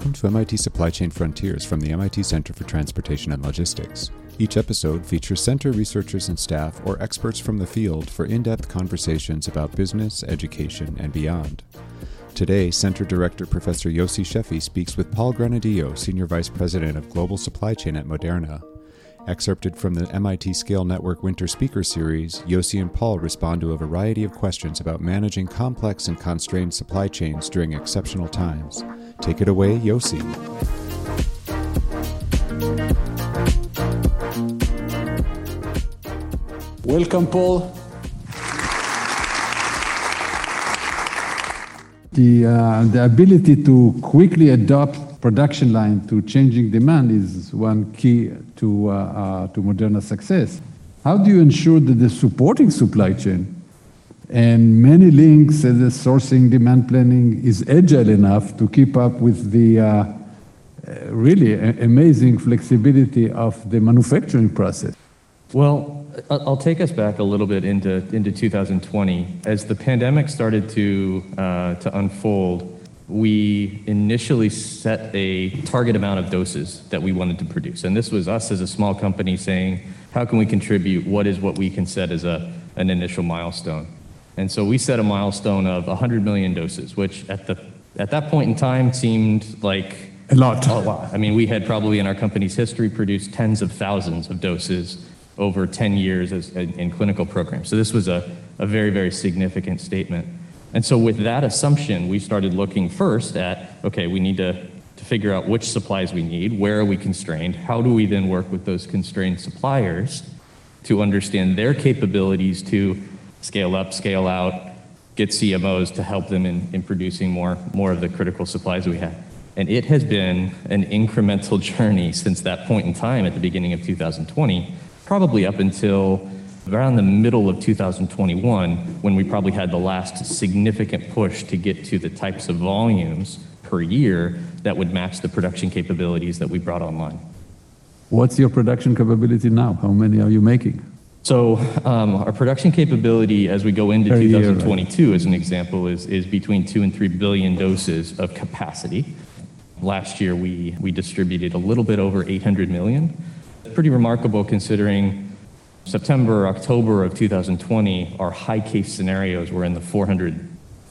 Welcome to MIT Supply Chain Frontiers from the MIT Center for Transportation and Logistics. Each episode features center researchers and staff or experts from the field for in depth conversations about business, education, and beyond. Today, Center Director Professor Yossi Sheffi speaks with Paul Granadillo, Senior Vice President of Global Supply Chain at Moderna. Excerpted from the MIT Scale Network Winter Speaker Series, Yossi and Paul respond to a variety of questions about managing complex and constrained supply chains during exceptional times. Take it away, Yossi. Welcome, Paul. The, uh, the ability to quickly adapt production line to changing demand is one key to, uh, uh, to Moderna's success. How do you ensure that the supporting supply chain and many links as the sourcing demand planning is agile enough to keep up with the uh, uh really amazing flexibility of the manufacturing process. Well, I'll take us back a little bit into, into 2020. As the pandemic started to, uh, to unfold, we initially set a target amount of doses that we wanted to produce. And this was us as a small company saying, how can we contribute? What is what we can set as a, an initial milestone? And so we set a milestone of 100 million doses, which at, the, at that point in time seemed like a lot. A lot. I mean, we had probably in our company's history produced tens of thousands of doses over 10 years as, in, in clinical programs. So this was a, a very, very significant statement. And so with that assumption, we started looking first at, okay, we need to, to figure out which supplies we need, where are we constrained, how do we then work with those constrained suppliers to understand their capabilities to scale up, scale out, get CMOs to help them in, in producing more, more of the critical supplies we have. And it has been an incremental journey since that point in time at the beginning of 2020, probably up until around the middle of 2021 when we probably had the last significant push to get to the types of volumes per year that would match the production capabilities that we brought online. What's your production capability now? How many are you making? So um, our production capability as we go into 2022, right? as an example, is, is between two and three billion doses of capacity. Last year, we, we distributed a little bit over 800 million. Pretty remarkable considering September, October of 2020, our high case scenarios were in the 400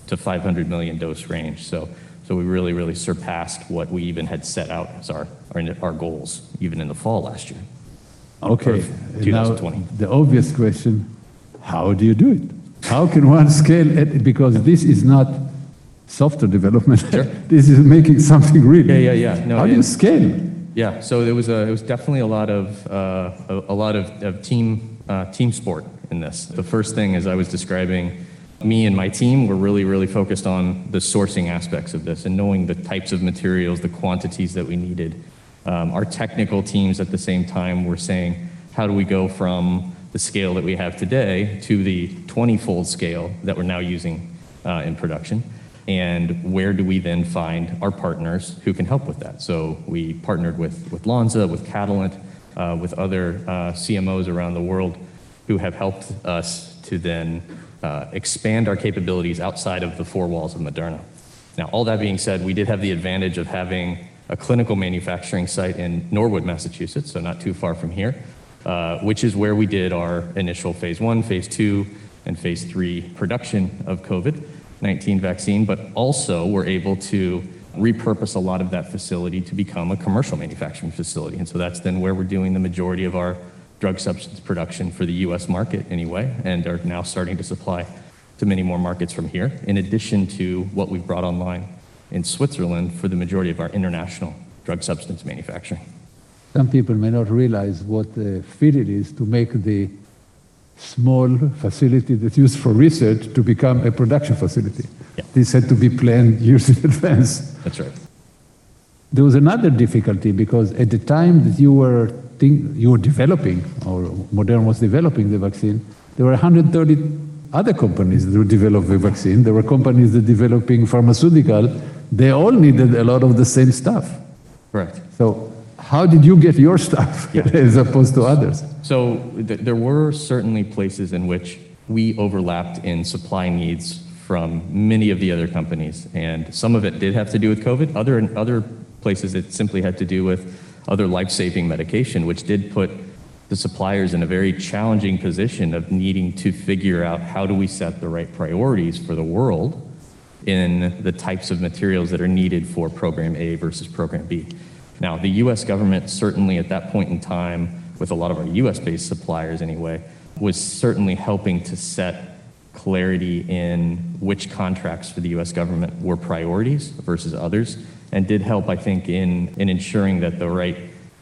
to 500 million dose range. So, so we really, really surpassed what we even had set out as our, our, our goals, even in the fall last year. Okay, now the obvious question, how do you do it? How can one scale it? Because this is not software development. Sure. this is making something real. Yeah, yeah, yeah. No, how do you scale? Yeah, so there was a, it was definitely a lot of uh, a, a, lot of, of team uh, team sport in this. The first thing, as I was describing, me and my team were really really focused on the sourcing aspects of this and knowing the types of materials, the quantities that we needed, um, our technical teams at the same time were saying, how do we go from the scale that we have today to the 20 fold scale that we're now using uh, in production? And where do we then find our partners who can help with that? So we partnered with, with Lonza, with Catalent, uh, with other uh, CMOs around the world who have helped us to then uh, expand our capabilities outside of the four walls of Moderna. Now, all that being said, we did have the advantage of having a clinical manufacturing site in Norwood, Massachusetts, so not too far from here, uh, which is where we did our initial phase one, phase two, and phase three production of COVID 19 vaccine, but also we're able to repurpose a lot of that facility to become a commercial manufacturing facility. And so that's then where we're doing the majority of our drug substance production for the US market anyway, and are now starting to supply to many more markets from here, in addition to what we've brought online in Switzerland for the majority of our international drug substance manufacturing. Some people may not realize what a feat it is to make the small facility that's used for research to become a production facility. Yeah. This had to be planned years in advance. That's right. There was another difficulty because at the time that you were think, you were developing, or Moderna was developing the vaccine, there were 130 other companies that were developed the vaccine. There were companies that were developing pharmaceutical they all needed a lot of the same stuff. Correct. So how did you get your stuff yeah. as opposed to others? So th- there were certainly places in which we overlapped in supply needs from many of the other companies, and some of it did have to do with COVID. Other other places it simply had to do with other life-saving medication, which did put the suppliers in a very challenging position of needing to figure out how do we set the right priorities for the world in the types of materials that are needed for program A versus program B. Now, the US government certainly at that point in time, with a lot of our US based suppliers anyway, was certainly helping to set clarity in which contracts for the US government were priorities versus others, and did help, I think, in, in ensuring that the right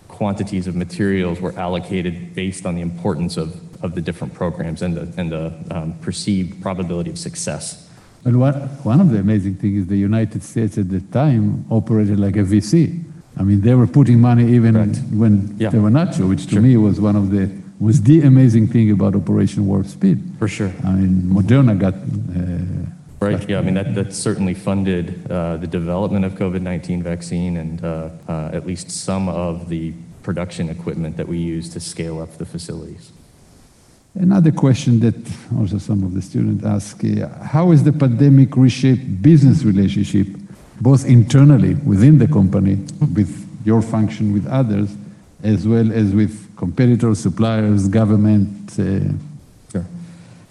quantities of materials were allocated based on the importance of, of the different programs and the, and the um, perceived probability of success. But one, one of the amazing things is the United States at the time operated like a VC. I mean, they were putting money even Correct. when Yeah. they were not sure, which to Sure. me was one of the was the amazing thing about Operation Warp Speed. For sure. I mean, Moderna got uh, Right, yeah, I mean, that, that certainly funded uh, the development of COVID-19 vaccine and uh, uh, at least some of the production equipment that we use to scale up the facilities. Another question that also some of the students ask, uh, how has the pandemic reshaped business relationship, both internally within the company, with your function with others, as well as with competitors, suppliers, government? Uh,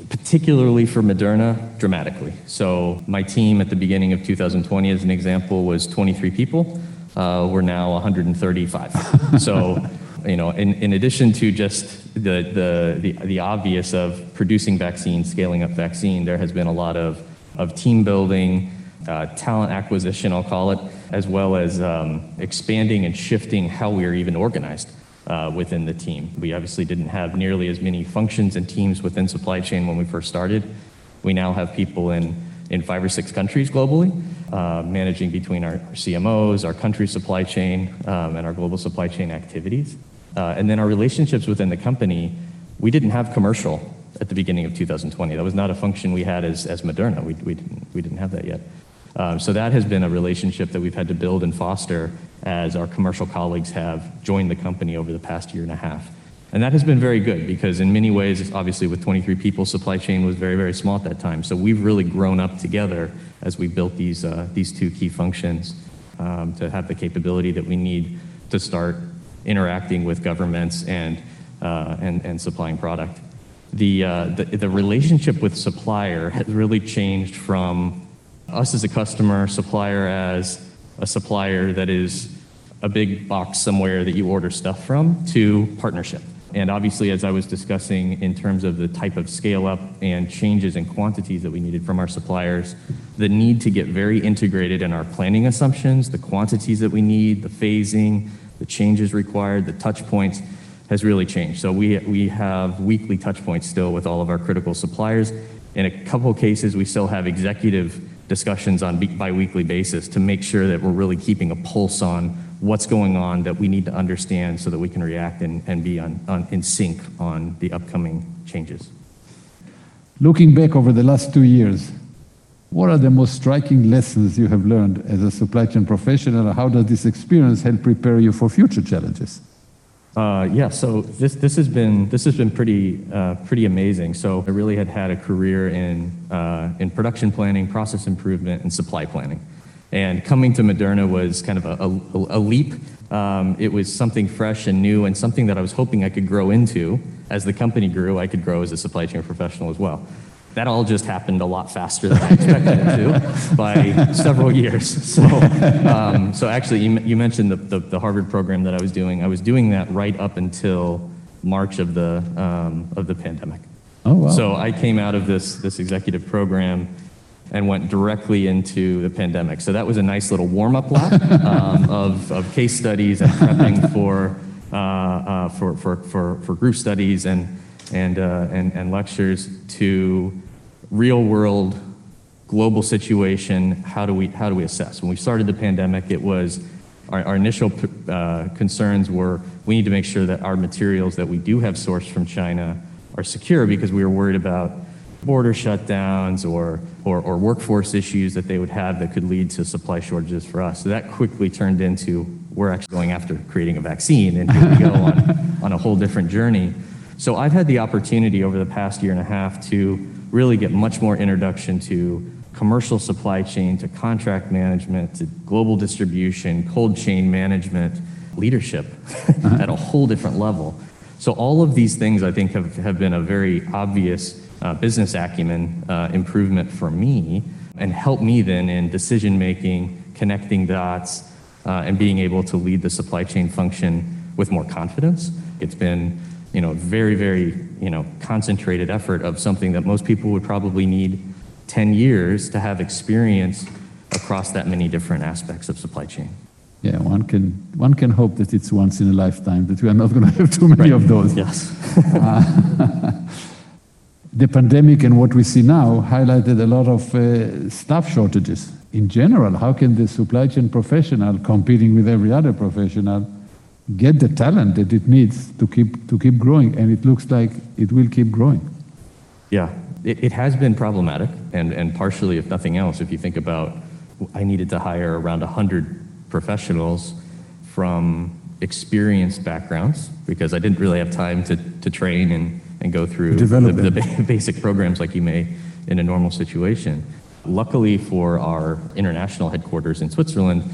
Particularly for Moderna, dramatically. So my team at the beginning of 2020, as an example, was 23 people. Uh, we're now 135. so, you know, in, in addition to just the, the, the, the obvious of producing vaccines, scaling up vaccine, there has been a lot of, of team building, uh, talent acquisition, I'll call it, as well as um, expanding and shifting how we are even organized uh, within the team. We obviously didn't have nearly as many functions and teams within supply chain when we first started. We now have people in, in five or six countries globally, uh, managing between our CMOs, our country supply chain, um, and our global supply chain activities. Uh, and then our relationships within the company, we didn't have commercial at the beginning of 2020. That was not a function we had as, as Moderna. We, we, didn't, we didn't have that yet. Um, so that has been a relationship that we've had to build and foster as our commercial colleagues have joined the company over the past year and a half. And that has been very good because in many ways, obviously with 23 people, supply chain was very, very small at that time. So we've really grown up together as we built these, uh, these two key functions um, to have the capability that we need to start interacting with governments and, uh, and, and supplying product. The, uh, the, the relationship with supplier has really changed from us as a customer, supplier as a supplier that is a big box somewhere that you order stuff from, to partnership. And obviously, as I was discussing in terms of the type of scale up and changes in quantities that we needed from our suppliers, the need to get very integrated in our planning assumptions, the quantities that we need, the phasing, the changes required, the touch points has really changed. So we, we have weekly touch points still with all of our critical suppliers. In a couple cases, we still have executive discussions on bi- bi-weekly basis to make sure that we're really keeping a pulse on what's going on that we need to understand so that we can react and, and be on, on, in sync on the upcoming changes. looking back over the last two years, what are the most striking lessons you have learned as a supply chain professional? How does this experience help prepare you for future challenges? Uh, yeah, so this, this has been this has been pretty uh, pretty amazing. So I really had had a career in uh, in production planning, process improvement, and supply planning. And coming to Moderna was kind of a, a, a leap. Um, it was something fresh and new, and something that I was hoping I could grow into. As the company grew, I could grow as a supply chain professional as well. That all just happened a lot faster than I expected it to by several years. So, um, so actually, you, you mentioned the, the, the Harvard program that I was doing. I was doing that right up until March of the, um, of the pandemic. Oh, wow. So I came out of this, this executive program and went directly into the pandemic. So that was a nice little warm-up lap um, of, of case studies and prepping for, uh, uh, for, for, for, for group studies and, and, uh, and, and lectures to real-world global situation, how do we, how do we assess? When we started the pandemic, it was, our, our initial uh, concerns were, we need to make sure that our materials that we do have sourced from China are secure because we were worried about border shutdowns or, or, or workforce issues that they would have that could lead to supply shortages for us. So that quickly turned into, we're actually going after creating a vaccine, and here we go on, on a whole different journey. So I've had the opportunity over the past year and a half to really get much more introduction to commercial supply chain to contract management to global distribution, cold chain management, leadership at a whole different level. So all of these things I think have, have been a very obvious uh, business acumen uh, improvement for me and helped me then in decision making, connecting dots, uh, and being able to lead the supply chain function with more confidence. It's been you know, very, very, you know, concentrated effort of something that most people would probably need 10 years to have experience across that many different aspects of supply chain. Yeah, one can, one can hope that it's once in a lifetime, that we are not going to have too many right. of those. Yes. uh, the pandemic and what we see now highlighted a lot of uh, staff shortages. In general, how can the supply chain professional competing with every other professional get the talent that it needs to keep, to keep growing? And it looks like it will keep growing. Yeah, it, it has been problematic, and, and partially, if nothing else, if you think about I needed to hire around 100 professionals from experienced backgrounds because I didn't really have time to, to train and, and go through the, the basic programs like you may in a normal situation. Luckily for our international headquarters in Switzerland,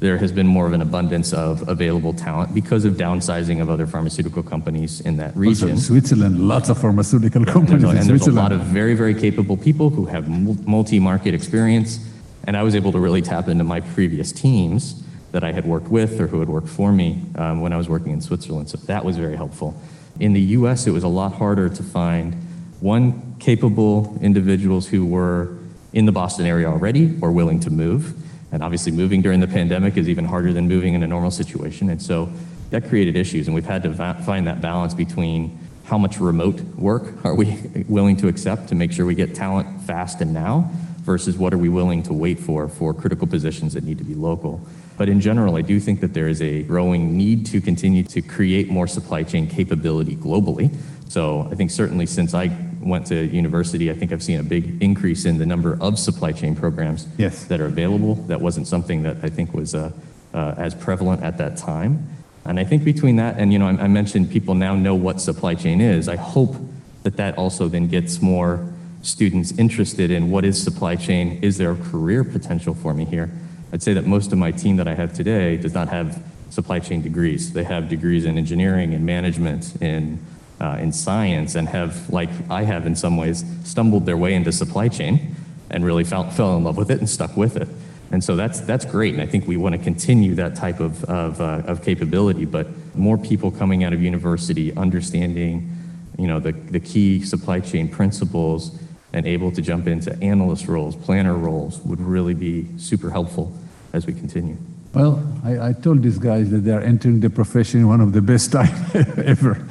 there has been more of an abundance of available talent because of downsizing of other pharmaceutical companies in that region. Also Switzerland, lots of pharmaceutical companies and there's, and there's a lot of very, very capable people who have multi-market experience and I was able to really tap into my previous teams that I had worked with or who had worked for me um, when I was working in Switzerland. So that was very helpful. In the US, it was a lot harder to find one, capable individuals who were in the Boston area already or willing to move. And obviously, moving during the pandemic is even harder than moving in a normal situation. And so that created issues. And we've had to va- find that balance between how much remote work are we willing to accept to make sure we get talent fast and now versus what are we willing to wait for for critical positions that need to be local. But in general, I do think that there is a growing need to continue to create more supply chain capability globally. So I think certainly since I went to university, I think I've seen a big increase in the number of supply chain programs yes. that are available. That wasn't something that I think was uh, uh, as prevalent at that time. And I think between that and, you know, I, I mentioned people now know what supply chain is. I hope that that also then gets more students interested in what is supply chain, is there a career potential for me here? I'd say that most of my team that I have today does not have supply chain degrees. They have degrees in engineering and management, in, uh, in science, and have, like I have in some ways, stumbled their way into supply chain and really fell, fell in love with it and stuck with it. And so that's, that's great. And I think we want to continue that type of, of, uh, of capability, but more people coming out of university understanding you know, the, the key supply chain principles and able to jump into analyst roles, planner roles would really be super helpful as we continue. Well, I, I told these guys that they are entering the profession one of the best time ever.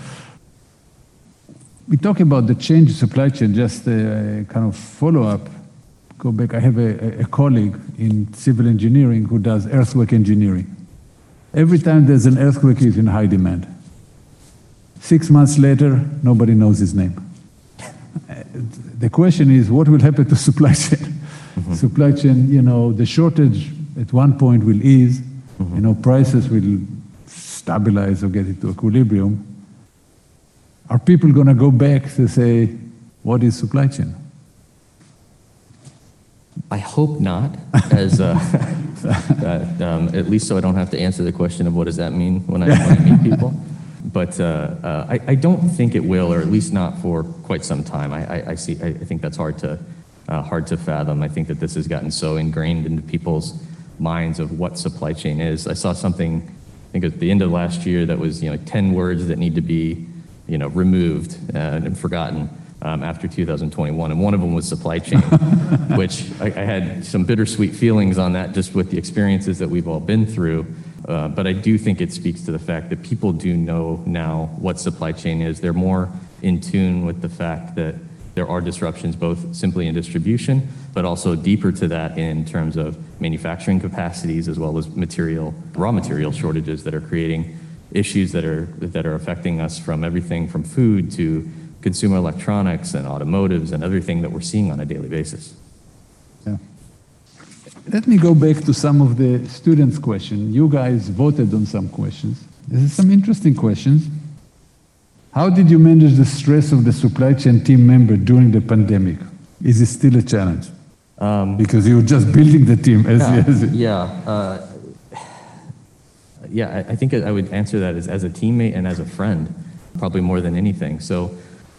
We talk about the change in supply chain, just a, kind of follow up. Go back, I have a, a colleague in civil engineering who does earthquake engineering. Every time there's an earthquake, he's in high demand. Six months later, nobody knows his name the question is what will happen to supply chain? Mm-hmm. Supply chain, you know, the shortage at one point will ease, mm-hmm. you know, prices will stabilize or get into equilibrium. Are people going to go back to say, what is supply chain? I hope not, as uh, uh, um, at least so I don't have to answer the question of what does that mean when I, when I meet people but uh, uh, I, I, don't think it will, or at least not for quite some time. I, I, I see. I think that's hard to uh, hard to fathom. I think that this has gotten so ingrained into people's minds of what supply chain is. I saw something, I think at the end of last year, that was you know ten words that need to be you know removed uh, and forgotten. Um, after 2021, and one of them was supply chain, which I, I had some bittersweet feelings on that just with the experiences that we've all been through. Uh, but I do think it speaks to the fact that people do know now what supply chain is. They're more in tune with the fact that there are disruptions both simply in distribution, but also deeper to that in terms of manufacturing capacities as well as material, raw material shortages that are creating issues that are, that are affecting us from everything from food to consumer electronics and automotives and everything that we're seeing on a daily basis. Yeah. Let me go back to some of the students' questions. You guys voted on some questions. This is some interesting questions. How did you manage the stress of the supply chain team member during the pandemic? Is it still a challenge? because you're just building the team as, Yeah, as yeah. Uh, yeah, I, I think I would answer that as, as a teammate and as a friend, probably more than anything. So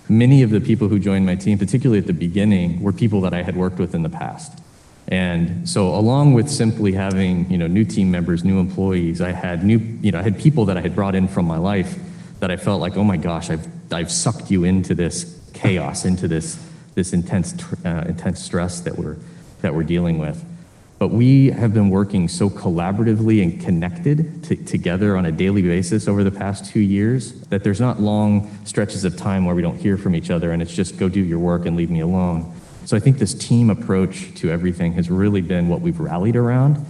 many of the people who joined my team, particularly at the beginning, were people that I had worked with in the past. And so along with simply having, you know, new team members, new employees, I had new, you know, I had people that I had brought in from my life that I felt like, oh my gosh, I've, I've sucked you into this chaos, into this, this intense, uh, intense stress that we're, that we're dealing with. But we have been working so collaboratively and connected to, together on a daily basis over the past two years that there's not long stretches of time where we don't hear from each other and it's just go do your work and leave me alone. So I think this team approach to everything has really been what we've rallied around,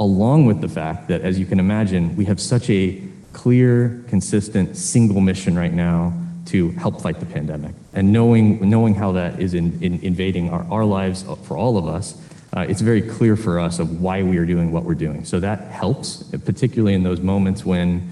along with the fact that, as you can imagine, we have such a clear, consistent, single mission right now to help fight the pandemic. And knowing, knowing how that is in, in invading our, our lives for all of us, Uh, it's very clear for us of why we are doing what we're doing. So that helps, particularly in those moments when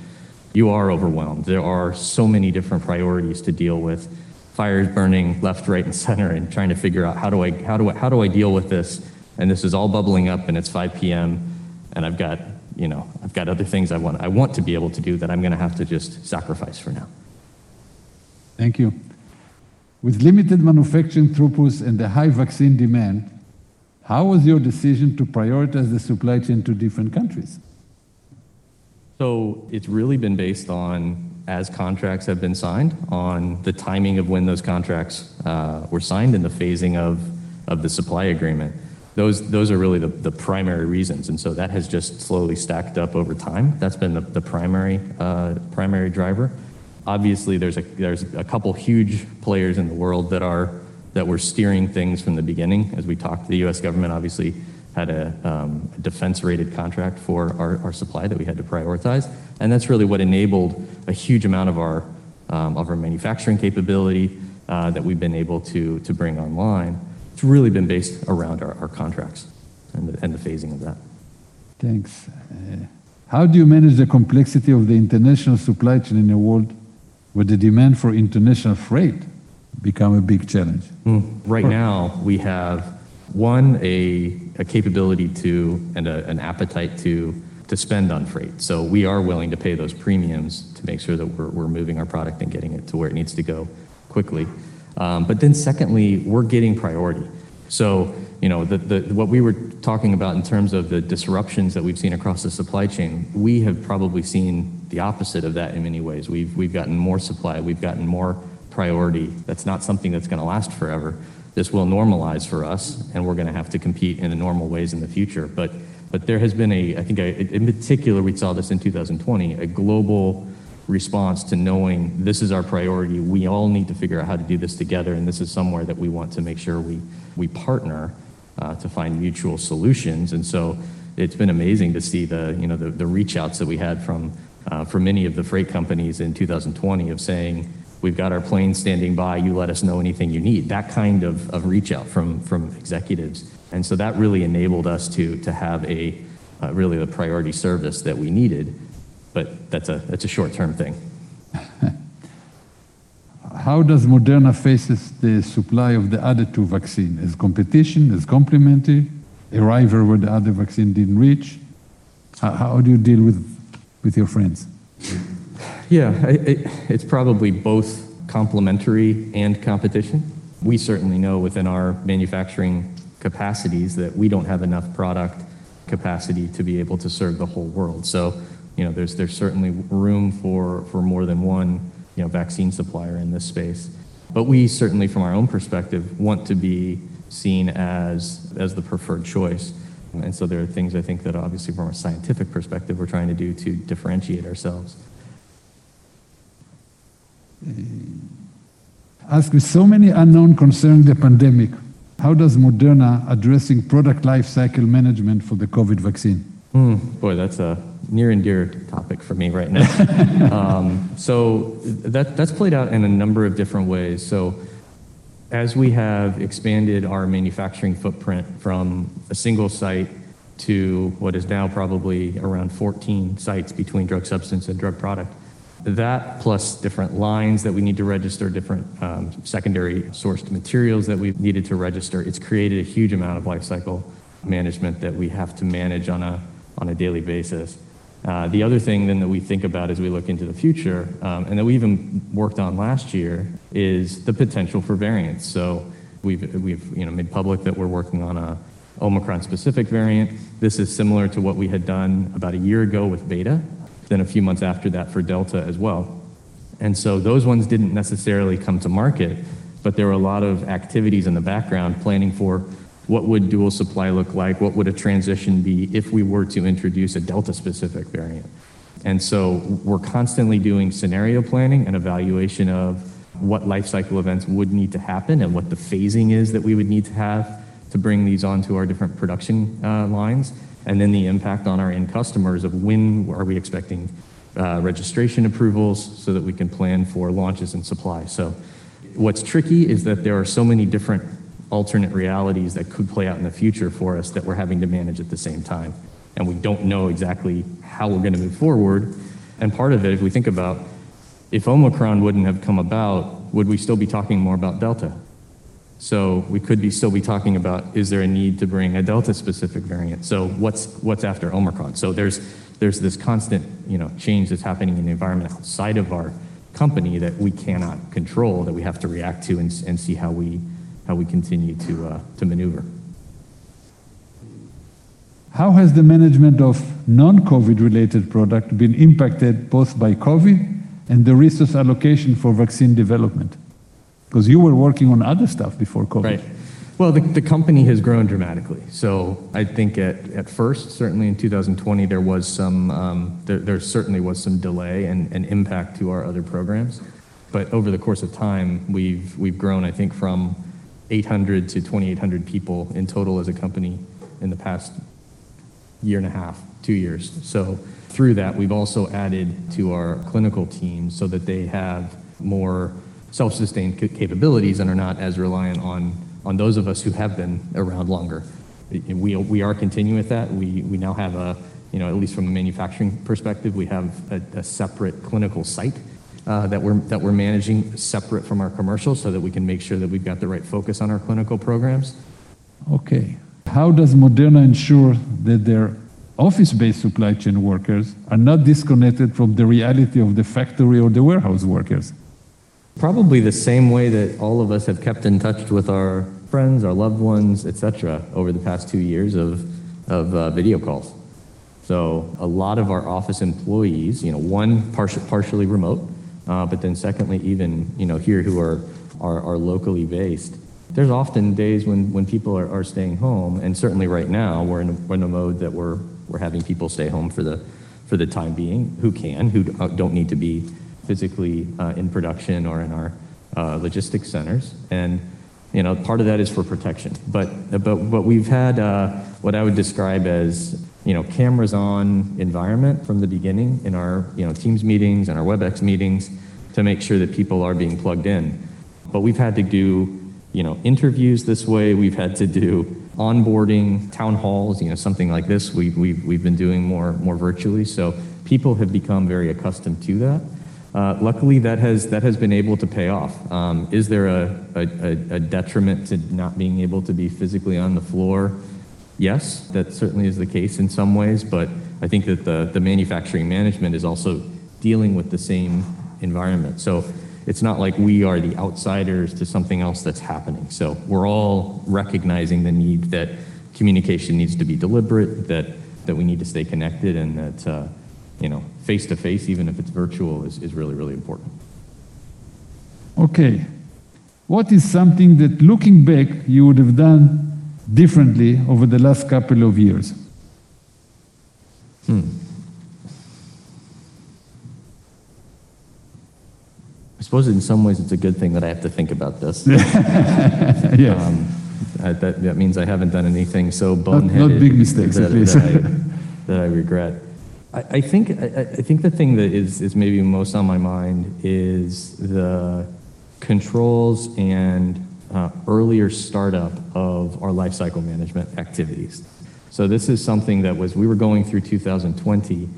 you are overwhelmed. There are so many different priorities to deal with. Fires burning left, right, and center, and trying to figure out how do I how do I how do I deal with this? And this is all bubbling up, and it's 5 p.m. and I've got you know I've got other things I want I want to be able to do that I'm going to have to just sacrifice for now. Thank you. With limited manufacturing throughputs and the high vaccine demand, how was your decision to prioritize the supply chain to different countries? So it's really been based on, as contracts have been signed, on the timing of when those contracts uh, were signed and the phasing of, of the supply agreement. Those, those are really the, the primary reasons. And so that has just slowly stacked up over time. That's been the, the primary, uh, primary driver. Obviously, there's a, there's a couple huge players in the world that are that were steering things from the beginning. As we talked, the U.S. government obviously had a, um, defense-rated contract for our, our supply that we had to prioritize, and that's really what enabled a huge amount of our um, of our manufacturing capability uh, that we've been able to to bring online. It's really been based around our, our contracts and the, and the phasing of that. Thanks. Uh, how do you manage the complexity of the international supply chain in a world where the demand for international freight become a big challenge? Mm. Right now, we have one a, a capability to and a, an appetite to to spend on freight. So we are willing to pay those premiums to make sure that we're, we're moving our product and getting it to where it needs to go quickly. Um, but then secondly, we're getting priority. So you know the, the, what we were talking about in terms of the disruptions that we've seen across the supply chain, we have probably seen the opposite of that in many ways. We've we've gotten more supply, we've gotten more priority. That's not something that's going to last forever. This will normalize for us, and we're going to have to compete in the normal ways in the future. But, but there has been a, I think, a, in particular, we saw this in 2020, a global response to knowing this is our priority. We all need to figure out how to do this together, and this is somewhere that we want to make sure we, we partner uh, to find mutual solutions. And so it's been amazing to see the, you know, the, the reach outs that we had from, uh, from many of the freight companies in 2020 of saying, We've got our plane standing by. You let us know anything you need. That kind of, of reach out from, from executives. And so that really enabled us to, to have a uh, really the priority service that we needed. But that's a, that's a short term thing. How does Moderna faces the supply of the other two vaccines? As competition, as complementary, a rival where the other vaccine didn't reach? How, how do you deal with, with your friends? Yeah, it, it's probably both complementary and competition. We certainly know within our manufacturing capacities that we don't have enough product capacity to be able to serve the whole world. So, you know, there's there's certainly room for for more than one, you know, vaccine supplier in this space. But we certainly, from our own perspective, want to be seen as as the preferred choice. And so there are things I think that obviously from a scientific perspective we're trying to do to differentiate ourselves. Ask with so many unknown concerning the pandemic, how does Moderna addressing product life cycle management for the COVID vaccine? Mm, boy, that's a near and dear topic for me right now. um, so that, that's played out in a number of different ways. So as we have expanded our manufacturing footprint from a single site to what is now probably around 14 sites between drug substance and drug product, That plus different lines that we need to register, different um, secondary sourced materials that we've needed to register. It's created a huge amount of life cycle management that we have to manage on a, on a daily basis. Uh, the other thing then that we think about as we look into the future, um, and that we even worked on last year, is the potential for variants. So we've, we've you know, made public that we're working on a Omicron specific variant. This is similar to what we had done about a year ago with Beta, then a few months after that for Delta as well. And so those ones didn't necessarily come to market, but there were a lot of activities in the background planning for what would dual supply look like, what would a transition be if we were to introduce a Delta specific variant. And so we're constantly doing scenario planning and evaluation of what life cycle events would need to happen and what the phasing is that we would need to have to bring these onto our different production uh, lines and then the impact on our end customers of when are we expecting uh, registration approvals so that we can plan for launches and supply. So what's tricky is that there are so many different alternate realities that could play out in the future for us that we're having to manage at the same time. And we don't know exactly how we're going to move forward. And part of it, if we think about if Omicron wouldn't have come about, would we still be talking more about Delta? So we could be still be talking about is there a need to bring a Delta specific variant? So what's what's after Omicron? So there's there's this constant you know change that's happening in the environment outside of our company that we cannot control that we have to react to and, and see how we how we continue to uh, to maneuver. How has the management of non-COVID related product been impacted both by COVID and the resource allocation for vaccine development? Because you were working on other stuff before COVID. Right. Well, the, the company has grown dramatically. So I think at, at first, certainly in 2020, there was some, um, there, there certainly was some delay and, and impact to our other programs. But over the course of time, we've, we've grown, I think, from 800 to 2,800 people in total as a company in the past year and a half, two years. So through that, we've also added to our clinical team so that they have more self-sustained capabilities and are not as reliant on, on those of us who have been around longer. We, we are continuing with that. We, we now have a, you know, at least from a manufacturing perspective, we have a, a separate clinical site uh, that, we're, that we're managing separate from our commercial so that we can make sure that we've got the right focus on our clinical programs. Okay. How does Moderna ensure that their office-based supply chain workers are not disconnected from the reality of the factory or the warehouse workers? Probably the same way that all of us have kept in touch with our friends, our loved ones, etc., over the past two years of, of uh, video calls. So a lot of our office employees, you know, one partially, partially remote, uh, but then secondly, even you know here who are, are, are locally based. There's often days when, when people are, are staying home, and certainly right now we're in a, we're in a mode that we're, we're having people stay home for the, for the time being who can, who don't need to be physically uh, in production or in our uh, logistics centers. And you know, part of that is for protection. But, but, but we've had uh, what I would describe as you know, cameras on environment from the beginning in our you know, Teams meetings and our WebEx meetings to make sure that people are being plugged in. But we've had to do you know, interviews this way. We've had to do onboarding, town halls, you know, something like this. We, we've, we've been doing more, more virtually. So people have become very accustomed to that. Uh, luckily, that has, that has been able to pay off. Um, is there a, detriment to not being able to be physically on the floor? Yes, that certainly is the case in some ways, but I think that the, the manufacturing management is also dealing with the same environment. So it's not like we are the outsiders to something else that's happening. So we're all recognizing the need that communication needs to be deliberate, that, that we need to stay connected, and that uh, you know, face to face, even if it's virtual, is, is really, really important. Okay. What is something that looking back you would have done differently over the last couple of years? Hmm. I suppose in some ways it's a good thing that I have to think about this. yes. Um, that, that means I haven't done anything so boneheaded. Not, not big mistakes, that, at least. that, I, that I regret. I, think I, I, think the thing that is, is maybe most on my mind is the controls and uh, earlier startup of our lifecycle management activities. So this is something that was we were going through 2020,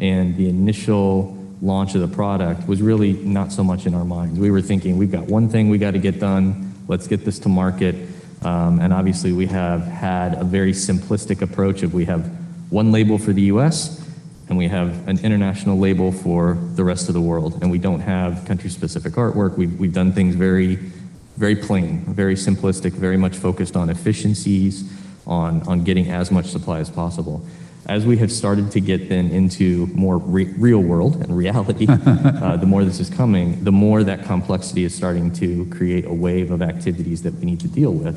and the initial launch of the product was really not so much in our minds. We were thinking, we've got one thing we got to get done, let's get this to market. Um, and obviously, we have had a very simplistic approach of we have one label for the US and we have an international label for the rest of the world. And we don't have country specific artwork. We've, we've done things very, very plain, very simplistic, very much focused on efficiencies, on, on getting as much supply as possible. As we have started to get then into more re- real world and reality, uh, the more this is coming, the more that complexity is starting to create a wave of activities that we need to deal with.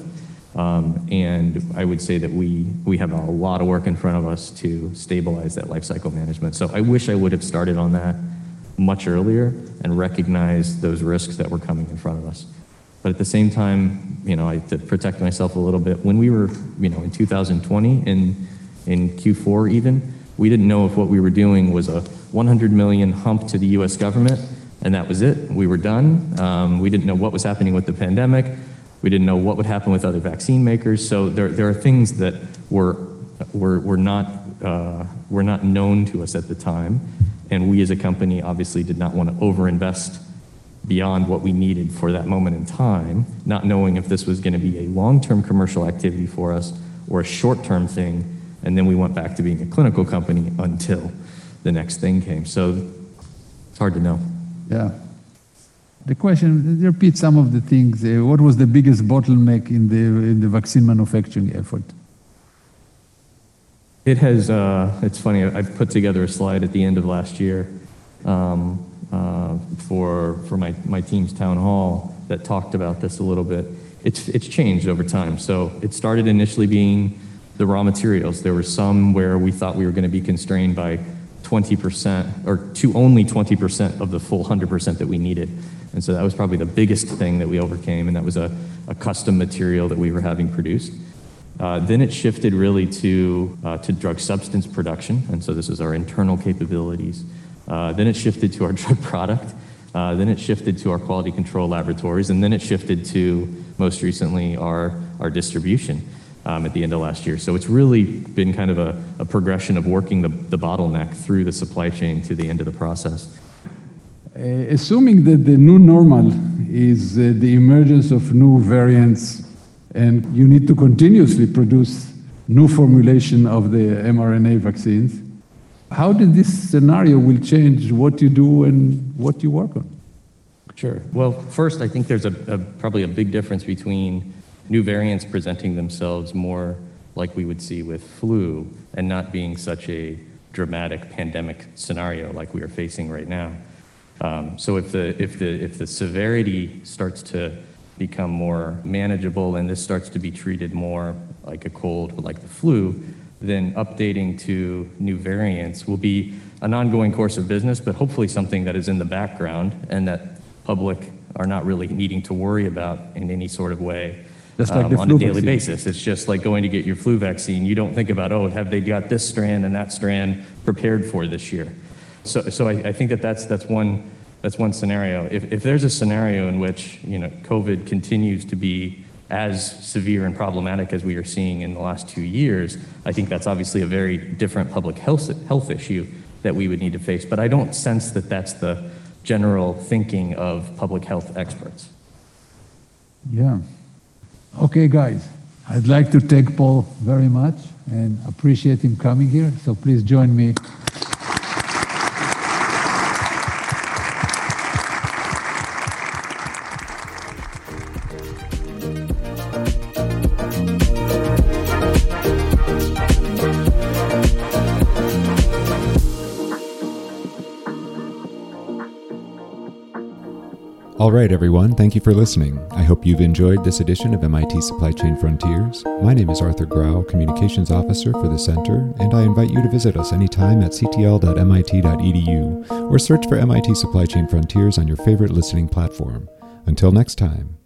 Um, and I would say that we, we have a lot of work in front of us to stabilize that lifecycle management. So I wish I would have started on that much earlier and recognized those risks that were coming in front of us. But at the same time, you know, I to protect myself a little bit. When we were, you know, in 2020 in in Q4 even, we didn't know if what we were doing was a 100 million hump to the U.S. government, and that was it. We were done. Um, we didn't know what was happening with the pandemic. We didn't know what would happen with other vaccine makers. So there, there are things that were, were, were, not, uh, were not known to us at the time. And we as a company obviously did not want to overinvest beyond what we needed for that moment in time, not knowing if this was going to be a long term commercial activity for us or a short term thing. And then we went back to being a clinical company until the next thing came. So it's hard to know. Yeah. The question, repeat some of the things. Uh, what was the biggest bottleneck in the, in the vaccine manufacturing effort? It has, uh, it's funny, I put together a slide at the end of last year um, uh, for, for my, my team's town hall that talked about this a little bit. It's, it's changed over time. So it started initially being the raw materials. There were some where we thought we were going to be constrained by 20% or to only 20% of the full 100% that we needed. And so that was probably the biggest thing that we overcame, and that was a, a custom material that we were having produced. Uh, then it shifted really to, uh, to drug substance production, and so this is our internal capabilities. Uh, then it shifted to our drug product. Uh, then it shifted to our quality control laboratories, and then it shifted to, most recently, our, our distribution um, at the end of last year. So it's really been kind of a, a progression of working the, the bottleneck through the supply chain to the end of the process. Uh, assuming that the new normal is uh, the emergence of new variants and you need to continuously produce new formulation of the mRNA vaccines, how did this scenario will change what you do and what you work on? Sure. Well, first, I think there's a, a probably a big difference between new variants presenting themselves more like we would see with flu and not being such a dramatic pandemic scenario like we are facing right now. Um, so if the, if, the, if the severity starts to become more manageable and this starts to be treated more like a cold or like the flu, then updating to new variants will be an ongoing course of business, but hopefully something that is in the background and that public are not really needing to worry about in any sort of way like um, on a daily vaccine. basis. It's just like going to get your flu vaccine. You don't think about, oh, have they got this strand and that strand prepared for this year? So, so I, I think that that's, that's, one, that's one scenario. If, if there's a scenario in which you know, COVID continues to be as severe and problematic as we are seeing in the last two years, I think that's obviously a very different public health, health issue that we would need to face. But I don't sense that that's the general thinking of public health experts. Yeah. Okay, guys. I'd like to thank Paul very much and appreciate him coming here. So please join me. All right, everyone, thank you for listening. I hope you've enjoyed this edition of MIT Supply Chain Frontiers. My name is Arthur Grau, Communications Officer for the Center, and I invite you to visit us anytime at ctl.mit.edu or search for MIT Supply Chain Frontiers on your favorite listening platform. Until next time.